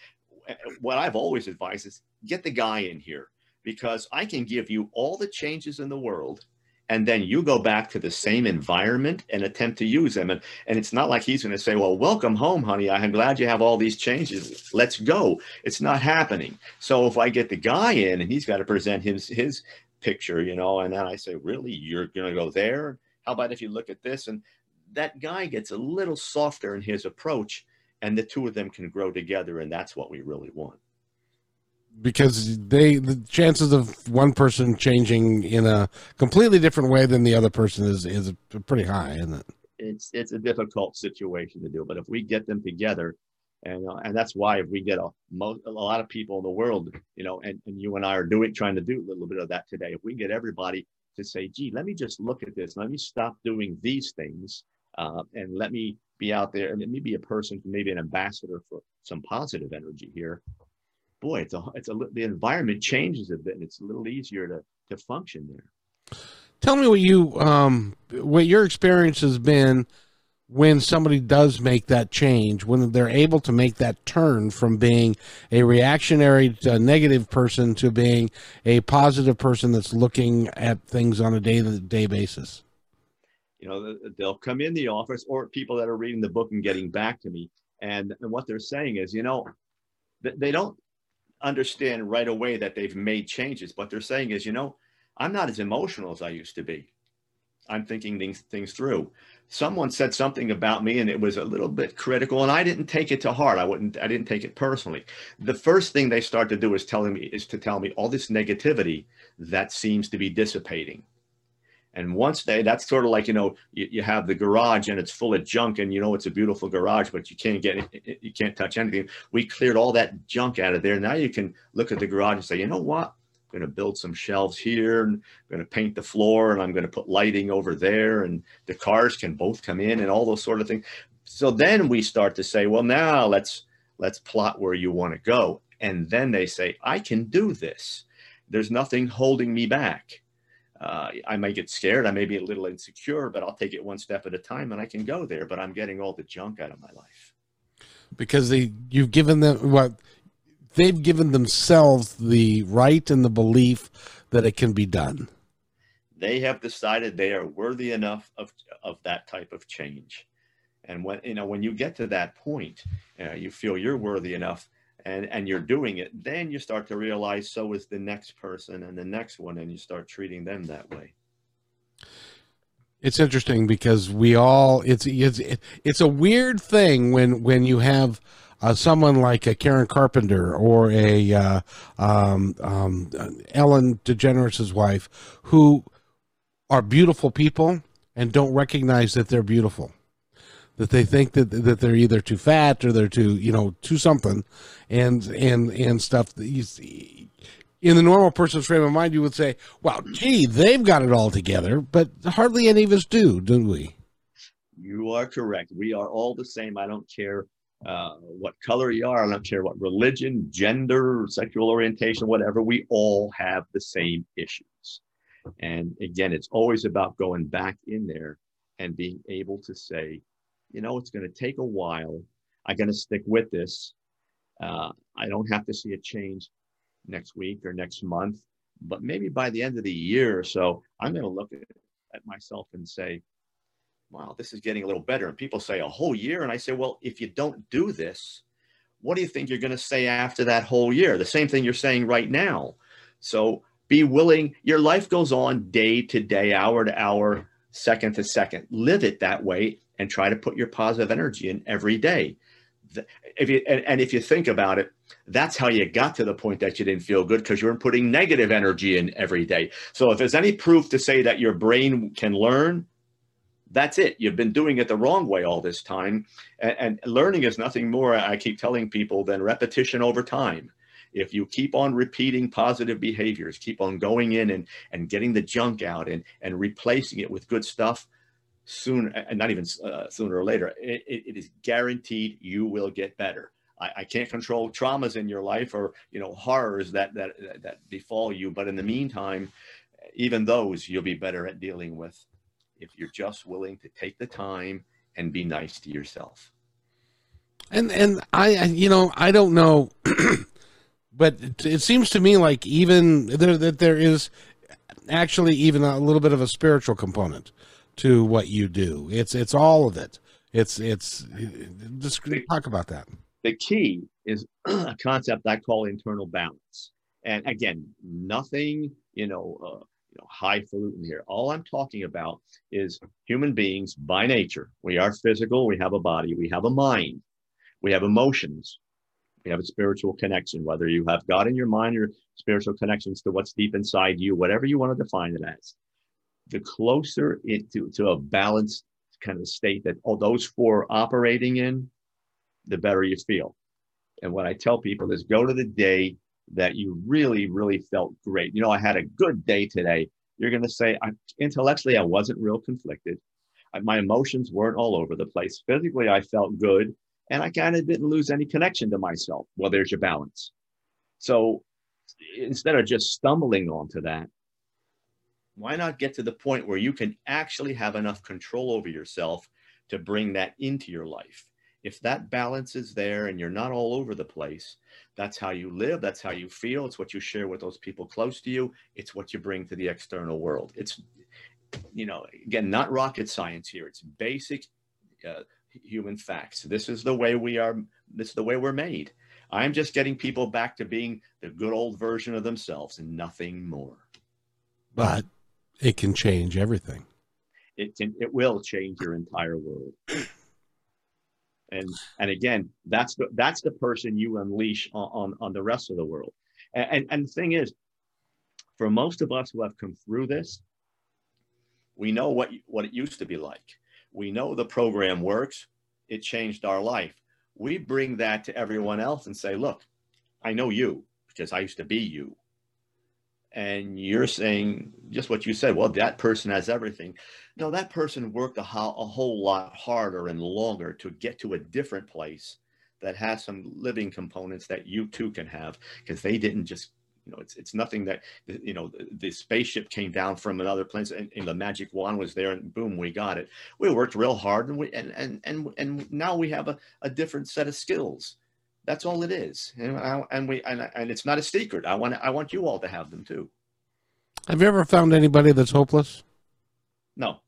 Speaker 2: what i've always advised is get the guy in here because i can give you all the changes in the world and then you go back to the same environment and attempt to use them. And, and it's not like he's going to say, well, welcome home, honey. I'm glad you have all these changes. Let's go. It's not happening. So if I get the guy in and he's got to present his, his picture, you know, and then I say, really, you're going to go there? How about if you look at this? And that guy gets a little softer in his approach and the two of them can grow together. And that's what we really want
Speaker 1: because they the chances of one person changing in a completely different way than the other person is is pretty high, isn't it?
Speaker 2: It's it's a difficult situation to do, but if we get them together, and uh, and that's why if we get a a lot of people in the world, you know, and, and you and I are doing trying to do a little bit of that today. If we get everybody to say, "Gee, let me just look at this. Let me stop doing these things, uh, and let me be out there and let me be a person, maybe an ambassador for some positive energy here." boy, it's a it's a the environment changes a bit, and it's a little easier to to function there.
Speaker 1: Tell me what you um what your experience has been when somebody does make that change, when they're able to make that turn from being a reactionary a negative person to being a positive person that's looking at things on a day-to-day basis.
Speaker 2: You know, they'll come in the office or people that are reading the book and getting back to me. And, and what they're saying is, you know, they don't understand right away that they've made changes. What they're saying is, you know, I'm not as emotional as I used to be. I'm thinking things through. Someone said something about me and it was a little bit critical and I didn't take it to heart. I wouldn't I didn't take it personally. The first thing they start to do is telling me is to tell me all this negativity that seems to be dissipating. And once they, that's sort of like, you know, you, you have the garage and it's full of junk and you know, it's a beautiful garage, but you can't get you can't touch anything. We cleared all that junk out of there. Now you can look at the garage and say, you know what? I'm going to build some shelves here and I'm going to paint the floor and I'm going to put lighting over there and the cars can both come in and all those sort of things. So then we start to say, well, now let's, let's plot where you want to go. And then they say, I can do this. There's nothing holding me back uh, I might get scared. I may be a little insecure, but I'll take it one step at a time and I can go there. But I'm getting all the junk out of my life.
Speaker 1: because they you've given them what they've given themselves the right and the belief that it can be done.
Speaker 2: They have decided they are worthy enough of of that type of change. And when you know when you get to that point, uh, you feel you're worthy enough and and you're doing it, then you start to realize so is the next person and the next one and you start treating them that way.
Speaker 1: It's interesting because we all it's it's it's a weird thing when when you have uh, someone like a Karen Carpenter or a uh, um, um, Ellen DeGeneres' wife who are beautiful people and don't recognize that they're beautiful that they think that that they're either too fat or they're too you know too something and and and stuff see in the normal person's frame of mind, you would say, well, gee, they've got it all together, but hardly any of us do, do we?
Speaker 2: You are correct. We are all the same. I don't care uh, what color you are. I don't care what religion, gender, sexual orientation, whatever. We all have the same issues. And again, it's always about going back in there and being able to say, you know, it's going to take a while. I'm going to stick with this. Uh, I don't have to see a change next week or next month, but maybe by the end of the year or so, I'm going to look at, at myself and say, wow, this is getting a little better. And people say a whole year. And I say, well, if you don't do this, what do you think you're going to say after that whole year? The same thing you're saying right now. So be willing. Your life goes on day to day, hour to hour, second to second. Live it that way and try to put your positive energy in every day. If you and, and, if you think about it that's how you got to the point that you didn't feel good because you weren't putting negative energy in every day. So if there's any proof to say that your brain can learn that's it. You've been doing it the wrong way all this time. And, and learning is nothing more i keep telling people than repetition over time. If you keep on repeating positive behaviors keep on going in and, and getting the junk out and, and replacing it with good stuff soon and not even uh, sooner or later it, it is guaranteed you will get better. I, I, can't control traumas in your life or you know horrors that, that that befall you but in the meantime even those you'll be better at dealing with if you're just willing to take the time and be nice to yourself.
Speaker 1: And and i you know i don't know [CLEARS THROAT] but it, it seems to me like even there that there is actually even a little bit of a spiritual component to what you do. It's it's all of it. It's it's just talk about that.
Speaker 2: The key is [CLEARS THROAT] a concept I call internal balance. And again, nothing you know, uh, you know, highfalutin here. All I'm talking about is human beings by nature. We are physical. We have a body. We have a mind. We have emotions. We have a spiritual connection. Whether you have God in your mind or spiritual connections to what's deep inside you, whatever you want to define it as the closer it to, to a balanced kind of state that all those four operating in, the better you feel. And what I tell people is go to the day that you really, really felt great. You know, I had a good day today. You're going to say, I, intellectually, I wasn't real conflicted. I, my emotions weren't all over the place. Physically, I felt good. And I kind of didn't lose any connection to myself. Well, there's your balance. So instead of just stumbling onto that, why not get to the point where you can actually have enough control over yourself to bring that into your life? If that balance is there and you're not all over the place, that's how you live, that's how you feel, it's what you share with those people close to you, it's what you bring to the external world. It's, you know, again, not rocket science here, it's basic uh, human facts. This is the way we are, this is the way we're made. I'm just getting people back to being the good old version of themselves and nothing more.
Speaker 1: But it can change everything.
Speaker 2: It can. It will change your entire world. And and again, that's the that's the person you unleash on on, on the rest of the world. And, and and the thing is, for most of us who have come through this, we know what what it used to be like. We know the program works. It changed our life. We bring that to everyone else and say, look, I know you because I used to be you and you're saying just what you said well that person has everything no that person worked a, ho- a whole lot harder and longer to get to a different place that has some living components that you too can have because they didn't just You know, it's it's nothing that you know the, the spaceship came down from another planet and, and, the magic wand was there and boom, we got it. We worked real hard and we and and and, and now we have a, a different set of skills. That's all it is. And, I, and we and, and it's not a secret. I want I want you all to have them too.
Speaker 1: Have you ever found anybody that's hopeless?
Speaker 2: No.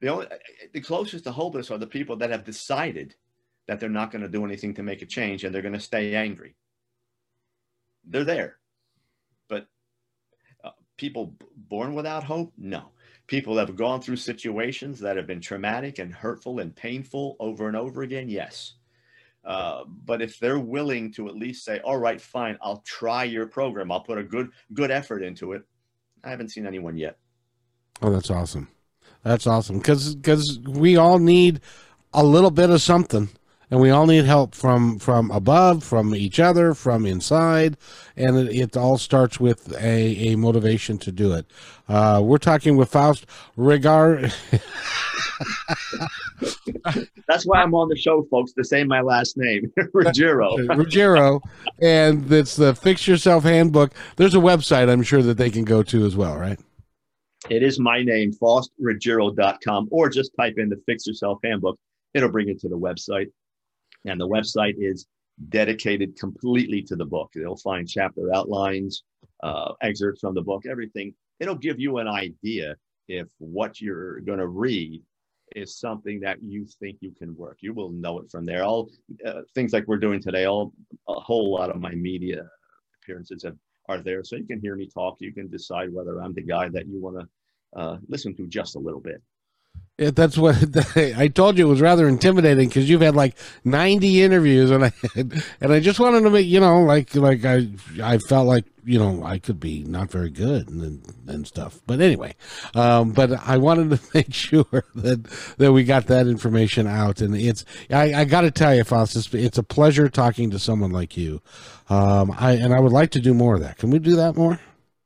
Speaker 2: The only the closest to hopeless are the people that have decided that they're not going to do anything to make a change and they're going to stay angry. They're there But uh, people born without hope? No. People that have gone through situations that have been traumatic and hurtful and painful over and over again? Yes. Uh, but if they're willing to at least say, all right, fine, I'll try your program. I'll put a good, good effort into it. I haven't seen anyone yet.
Speaker 1: Oh, that's awesome. That's awesome. Cause, cause we all need a little bit of something and we all need help from from above from each other from inside. And it, it all starts with a, a motivation to do it. Uh, we're talking with faust regard [LAUGHS]
Speaker 2: that's why i'm on the show folks to say my last name [LAUGHS] ruggiero. [LAUGHS]
Speaker 1: Ruggiero. And it's the fix yourself handbook. There's a website i'm sure that they can go to as well right?
Speaker 2: It is my name faustruggiero.com or just type in the fix yourself handbook. It'll bring you to the website and the website is dedicated completely to the book. They'll find chapter outlines, uh, excerpts from the book, everything. It'll give you an idea if what you're going to read is something that you think you can work. You will know it from there. All uh, things like we're doing today, all a whole lot of my media appearances have, are there, so you can hear me talk. You can decide whether I'm the guy that you want to uh, listen to just a little bit.
Speaker 1: That's what [LAUGHS] I told you. It was rather intimidating because you've had like ninety interviews, and I and I just wanted to make you know like like I I felt like you know I could be not very good and and stuff. But anyway, um, but I wanted to [LAUGHS] make sure that that we got that information out, and it's I, I got to tell you, Faust, it's, it's a pleasure talking to someone like you. Um, I and I would like to do more of that. Can we do that more?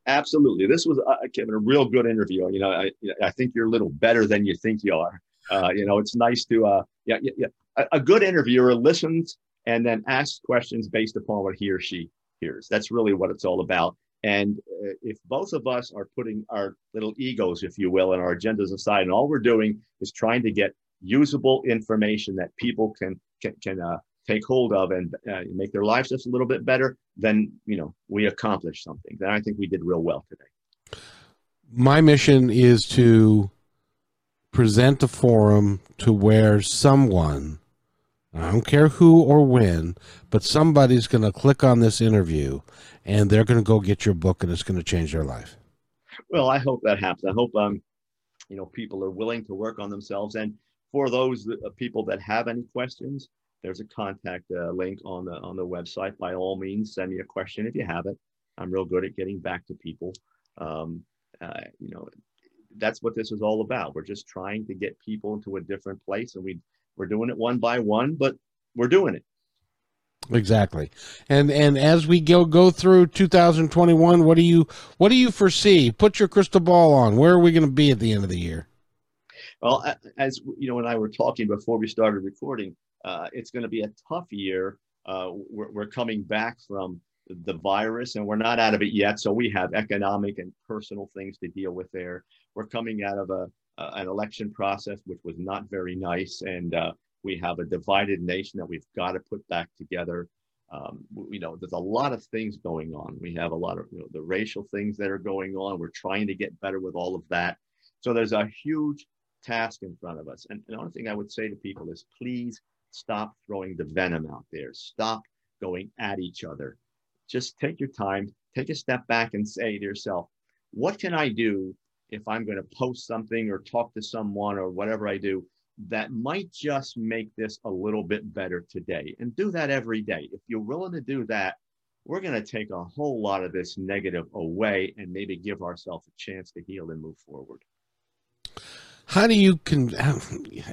Speaker 2: Absolutely. This was, uh, Kevin, a real good interview. You know, I, I think you're a little better than you think you are. Uh, you know, it's nice to, uh, yeah, yeah, yeah. A, a, good interviewer listens and then asks questions based upon what he or she hears. That's really what it's all about. And uh, if both of us are putting our little egos, if you will, and our agendas aside, and all we're doing is trying to get usable information that people can can, can uh, take hold of and uh, make their lives just a little bit better, then you know we accomplished something. Then I think we did real well today.
Speaker 1: My mission is to present a forum to where someone, I don't care who or when, but somebody's going to click on this interview and they're going to go get your book and it's going to change their life.
Speaker 2: Well, I hope that happens. I hope um, you know people are willing to work on themselves and for those uh, people that have any questions there's a contact uh, link on the on the website. By all means, send me a question if you have it. I'm real good at getting back to people. Um, uh, you know, that's what this is all about. We're just trying to get people into a different place, and we we're doing it one by one, but we're doing it.
Speaker 1: Exactly, and and as we go go through 2021, what do you what do you foresee? Put your crystal ball on. Where are we going to be at the end of the year?
Speaker 2: Well, as you know, and I were talking before we started recording, uh, it's going to be a tough year. Uh, we're, we're, coming back from the virus and we're not out of it yet. So we have economic and personal things to deal with there. We're coming out of a, uh, an election process, which was not very nice. And uh, we have a divided nation that we've got to put back together. Um, you know, there's a lot of things going on. We have a lot of you know, the racial things that are going on. We're trying to get better with all of that. So there's a huge task in front of us. And the only thing I would say to people is please Stop throwing the venom out there. Stop going at each other. Just take your time, take a step back and say to yourself, what can I do if I'm going to post something or talk to someone or whatever I do that might just make this a little bit better today? And do that every day. If you're willing to do that, we're going to take a whole lot of this negative away and maybe give ourselves a chance to heal and move forward
Speaker 1: how do you can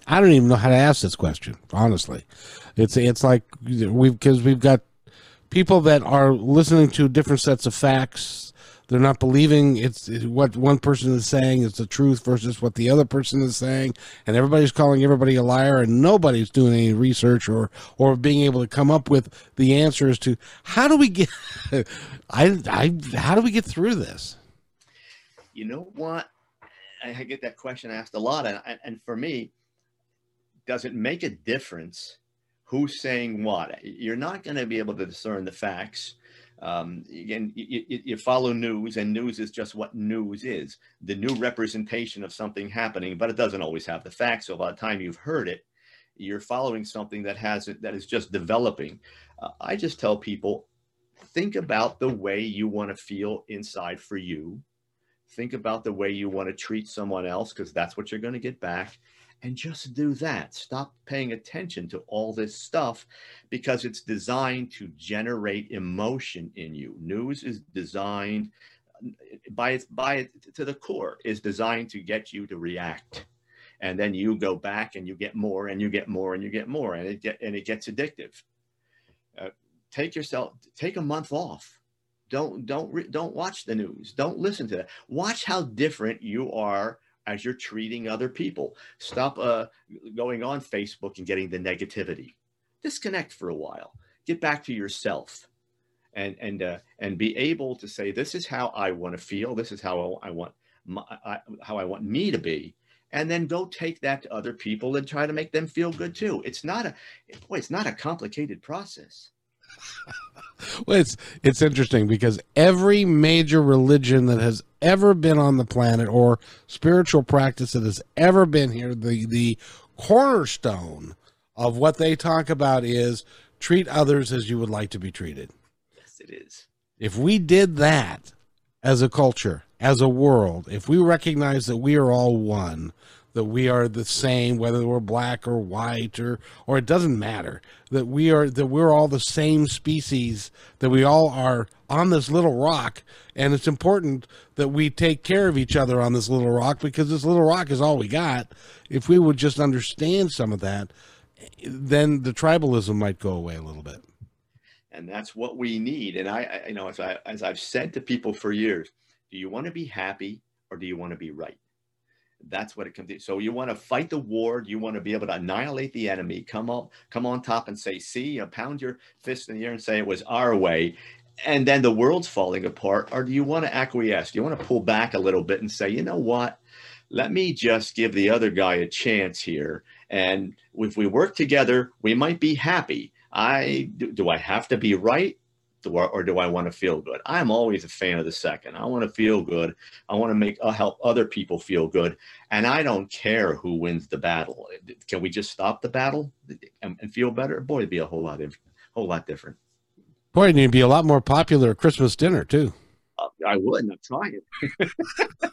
Speaker 1: i don't even know how to ask this question honestly it's it's like we've because we've got people that are listening to different sets of facts they're not believing it's what one person is saying is the truth versus what the other person is saying, and everybody's calling everybody a liar, and nobody's doing any research or or being able to come up with the answers to how do we get [LAUGHS] I I how do we get through this?
Speaker 2: You know what? I get that question asked a lot, and and for me, does it make a difference who's saying what? You're not going to be able to discern the facts. Um, again, you, you, follow news, and news is just what news is the new representation of something happening, but it doesn't always have the facts. So by the time you've heard it, you're following something that has that is just developing. Uh, I just tell people think about the way you want to feel inside for you. Think about the way you want to treat someone else because that's what you're going to get back and just do that. Stop paying attention to all this stuff because it's designed to generate emotion in you. News is designed by its by it to the core is designed to get you to react. And then you go back and you get more and you get more and you get more and it get and it gets addictive. Uh, take yourself take a month off. Don't don't don't watch the news. Don't listen to that. Watch how different you are as you're treating other people. Stop uh, going on Facebook and getting the negativity. Disconnect for a while. Get back to yourself, and and uh, and be able to say, "This is how I want to feel. This is how I want my, I, how I want me to be." And then go take that to other people and try to make them feel good too. It's not a boy. It's not a complicated process. [LAUGHS]
Speaker 1: well, it's it's interesting because every major religion that has ever been on the planet or spiritual practice that has ever been here, the the cornerstone of what they talk about is treat others as you would like to be treated.
Speaker 2: Yes, it is.
Speaker 1: If we did that as a culture, as a world, if we recognize that we are all one, that we are the same, whether we're black or white or or it doesn't matter. That we are that we're all the same species, that we all are on this little rock, and it's important that we take care of each other on this little rock because this little rock is all we got. If we would just understand some of that, then the tribalism might go away a little bit.
Speaker 2: And that's what we need. And I, I you know, as I as I've said to people for years, do you want to be happy or do you want to be right? That's what it comes to. So you want to fight the war. You want to be able to annihilate the enemy. Come on, come on top and say, see, you pound your fist in the air and say it was our way. And then the world's falling apart. Or do you want to acquiesce? Do you want to pull back a little bit and say, you know what? Let me just give the other guy a chance here. And if we work together, we might be happy. I do, do I have to be right? Or, or do I want to feel good? I'm always a fan of the second. I want to feel good. I want to make uh, help other people feel good, and I don't care who wins the battle. Can we just stop the battle and, and feel better? Boy, it'd be a whole lot of, whole lot different.
Speaker 1: Boy, and you'd be a lot more popular at Christmas dinner too.
Speaker 2: Uh, I would. I'm trying. [LAUGHS]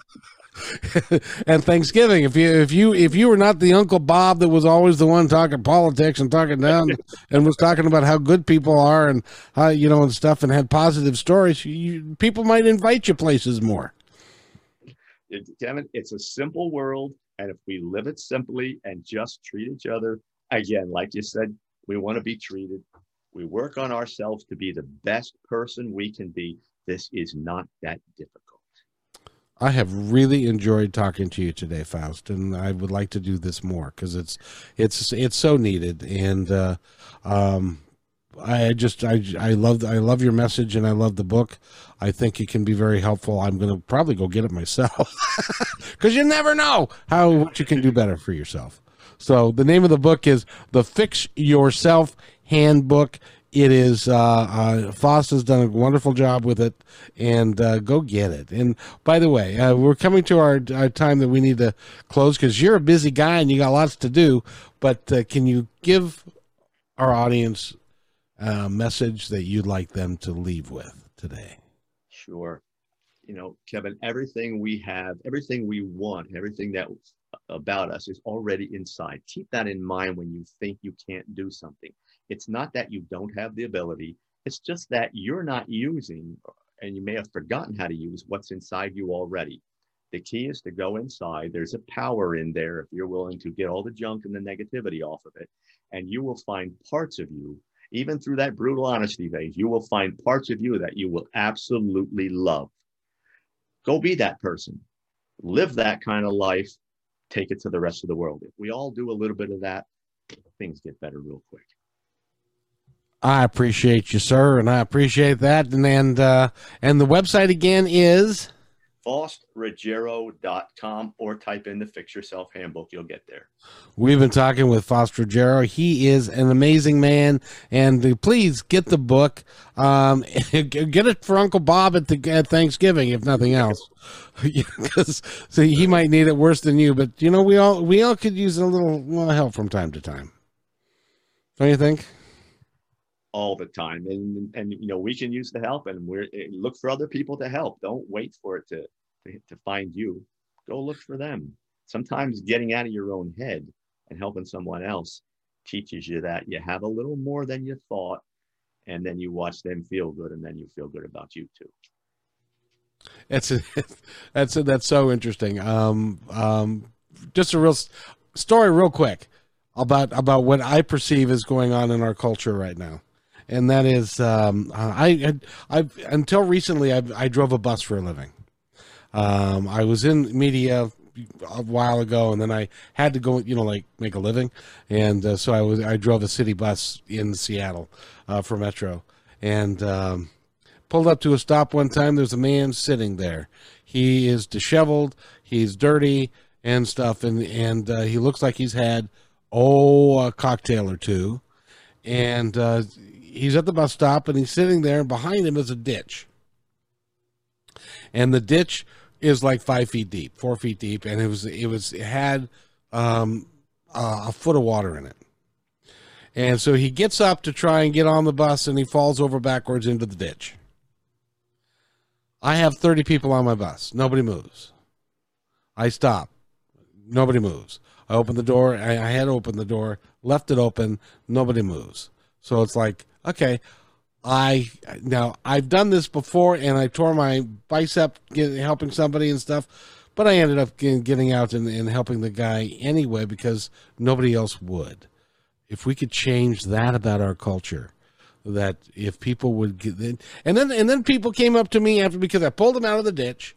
Speaker 2: [LAUGHS]
Speaker 1: and Thanksgiving. If you if you if you were not the Uncle Bob that was always the one talking politics and talking down [LAUGHS] and was talking about how good people are and how you know and stuff and had positive stories, you, people might invite you places more.
Speaker 2: It, Kevin, it's a simple world, and if we live it simply and just treat each other again, like you said, we want to be treated. We work on ourselves to be the best person we can be. This is not that difficult.
Speaker 1: I have really enjoyed talking to you today, Faust, and I would like to do this more because it's it's it's so needed. And uh, um, I just I I love I love your message and I love the book. I think it can be very helpful. I'm going to probably go get it myself [LAUGHS] because you never know how what you can do better for yourself. So the name of the book is the Fix Yourself Handbook. It is uh, uh, Faust has done a wonderful job with it, and uh, go get it. And by the way, uh, we're coming to our, our, time that we need to close because you're a busy guy and you got lots to do. But uh, can you give our audience a message that you'd like them to leave with today?
Speaker 2: Sure. You know, Kevin, everything we have, everything we want, everything that about us is already inside. Keep that in mind when you think you can't do something it's not that you don't have the ability, it's just that you're not using and you may have forgotten how to use what's inside you already. The key is to go inside. There's a power in there if you're willing to get all the junk and the negativity off of it. And you will find parts of you, even through that brutal honesty phase, you will find parts of you that you will absolutely love. Go be that person. Live that kind of life. Take it to the rest of the world. If we all do a little bit of that, things get better real quick.
Speaker 1: I appreciate you, sir, and I appreciate that. And and uh, and the website again is
Speaker 2: FaustRuggiero.com or type in the Fix Yourself Handbook. You'll get there.
Speaker 1: We've been talking with Faust Ruggiero. He is an amazing man, and please get the book. Um, [LAUGHS] get it for Uncle Bob at the at Thanksgiving, if nothing else, [LAUGHS] because so he might need it worse than you. But you know, we all we all could use a little well, help from time to time. Don't you think?
Speaker 2: All the time. And and you know we can use the help and we're eh, look for other people to help. Don't wait for it to to, to find you. Go look for them. Sometimes getting out of your own head and helping someone else teaches you that you have a little more than you thought and then you watch them feel good and then you feel good about you too.
Speaker 1: That's a, [LAUGHS] that's a, that's so interesting. Um um just a real story real quick about about what i perceive is going on in our culture right now and that is um, I, I have until recently I, I drove a bus for a living. Um, I was in media a while ago, and then I had to go, you know, like make a living, and uh, so I was I drove a city bus in Seattle uh, for Metro, and um, pulled up to a stop one time. There's a man sitting there. He is disheveled. He's dirty and stuff, and and uh, he looks like he's had oh a cocktail or two, and uh, he's at the bus stop and he's sitting there, and behind him is a ditch. And the ditch is like five feet deep, four feet deep, and it was it was it had um, uh, a foot of water in it. And so he gets up to try and get on the bus, and he falls over backwards into the ditch. I have 30 people on my bus. Nobody moves. I stop. Nobody moves. I open the door. I, I had opened the door, left it open. Nobody moves. So it's like okay, I now I've done this before and I tore my bicep getting, helping somebody and stuff, but I ended up getting, out and, and helping the guy anyway because nobody else would. If we could change that about our culture, that if people would get and then and then people came up to me after because I pulled him out of the ditch.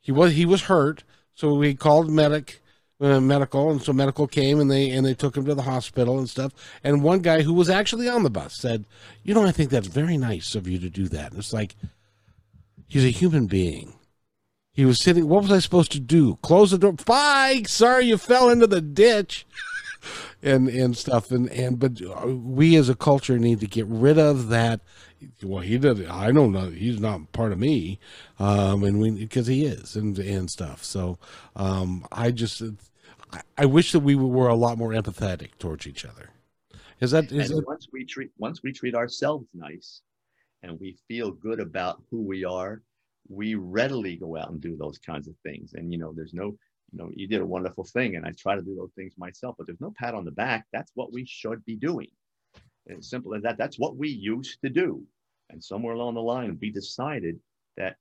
Speaker 1: He was he was hurt, so we called medic uh, medical, and so medical came and they and they took him to the hospital and stuff. And one guy who was actually on the bus said, "You know, I think that's very nice of you to do that." And it's like he's a human being. He was sitting. What was I supposed to do? Close the door. Bye. Sorry, you fell into the ditch, [LAUGHS] and and stuff. And and but we as a culture need to get rid of that. Well, he did. I don't know. He's not part of me, um, and we because he is and and stuff. So um, I just I wish that we were a lot more empathetic towards each other. Is that is
Speaker 2: and
Speaker 1: that...
Speaker 2: once we treat once we treat ourselves nice, and we feel good about who we are, we readily go out and do those kinds of things. And you know, there's no you know, you did a wonderful thing, and I try to do those things myself, but there's no pat on the back. That's what we should be doing. As simple as that. That's what we used to do. And somewhere along the line, we decided that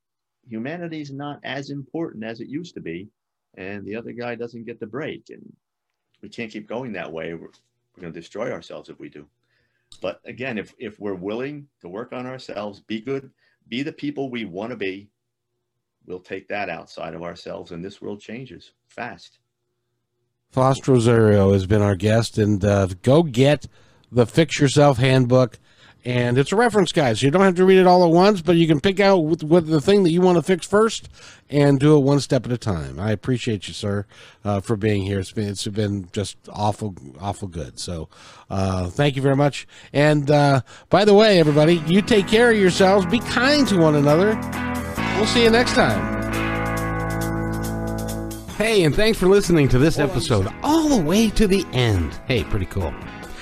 Speaker 2: humanity is not as important as it used to be and the other guy doesn't get the break. And we can't keep going that way. We're, we're going to destroy ourselves if we do. But again, if, if we're willing to work on ourselves, be good, be the people we want to be, we'll take that outside of ourselves and this world changes fast.
Speaker 1: Faust Rosario has been our guest, and uh, go get the Fix Yourself Handbook and it's a reference guide, so you don't have to read it all at once, but you can pick out what, what the thing that you want to fix first and do it one step at a time. I appreciate you, sir, uh, for being here. It's been it's been just awful, awful good. So, uh, thank you very much. And uh, by the way, everybody, you take care of yourselves. Be kind to one another. We'll see you next time. Hey, and thanks for listening to this episode all the way to the end. Hey, pretty cool.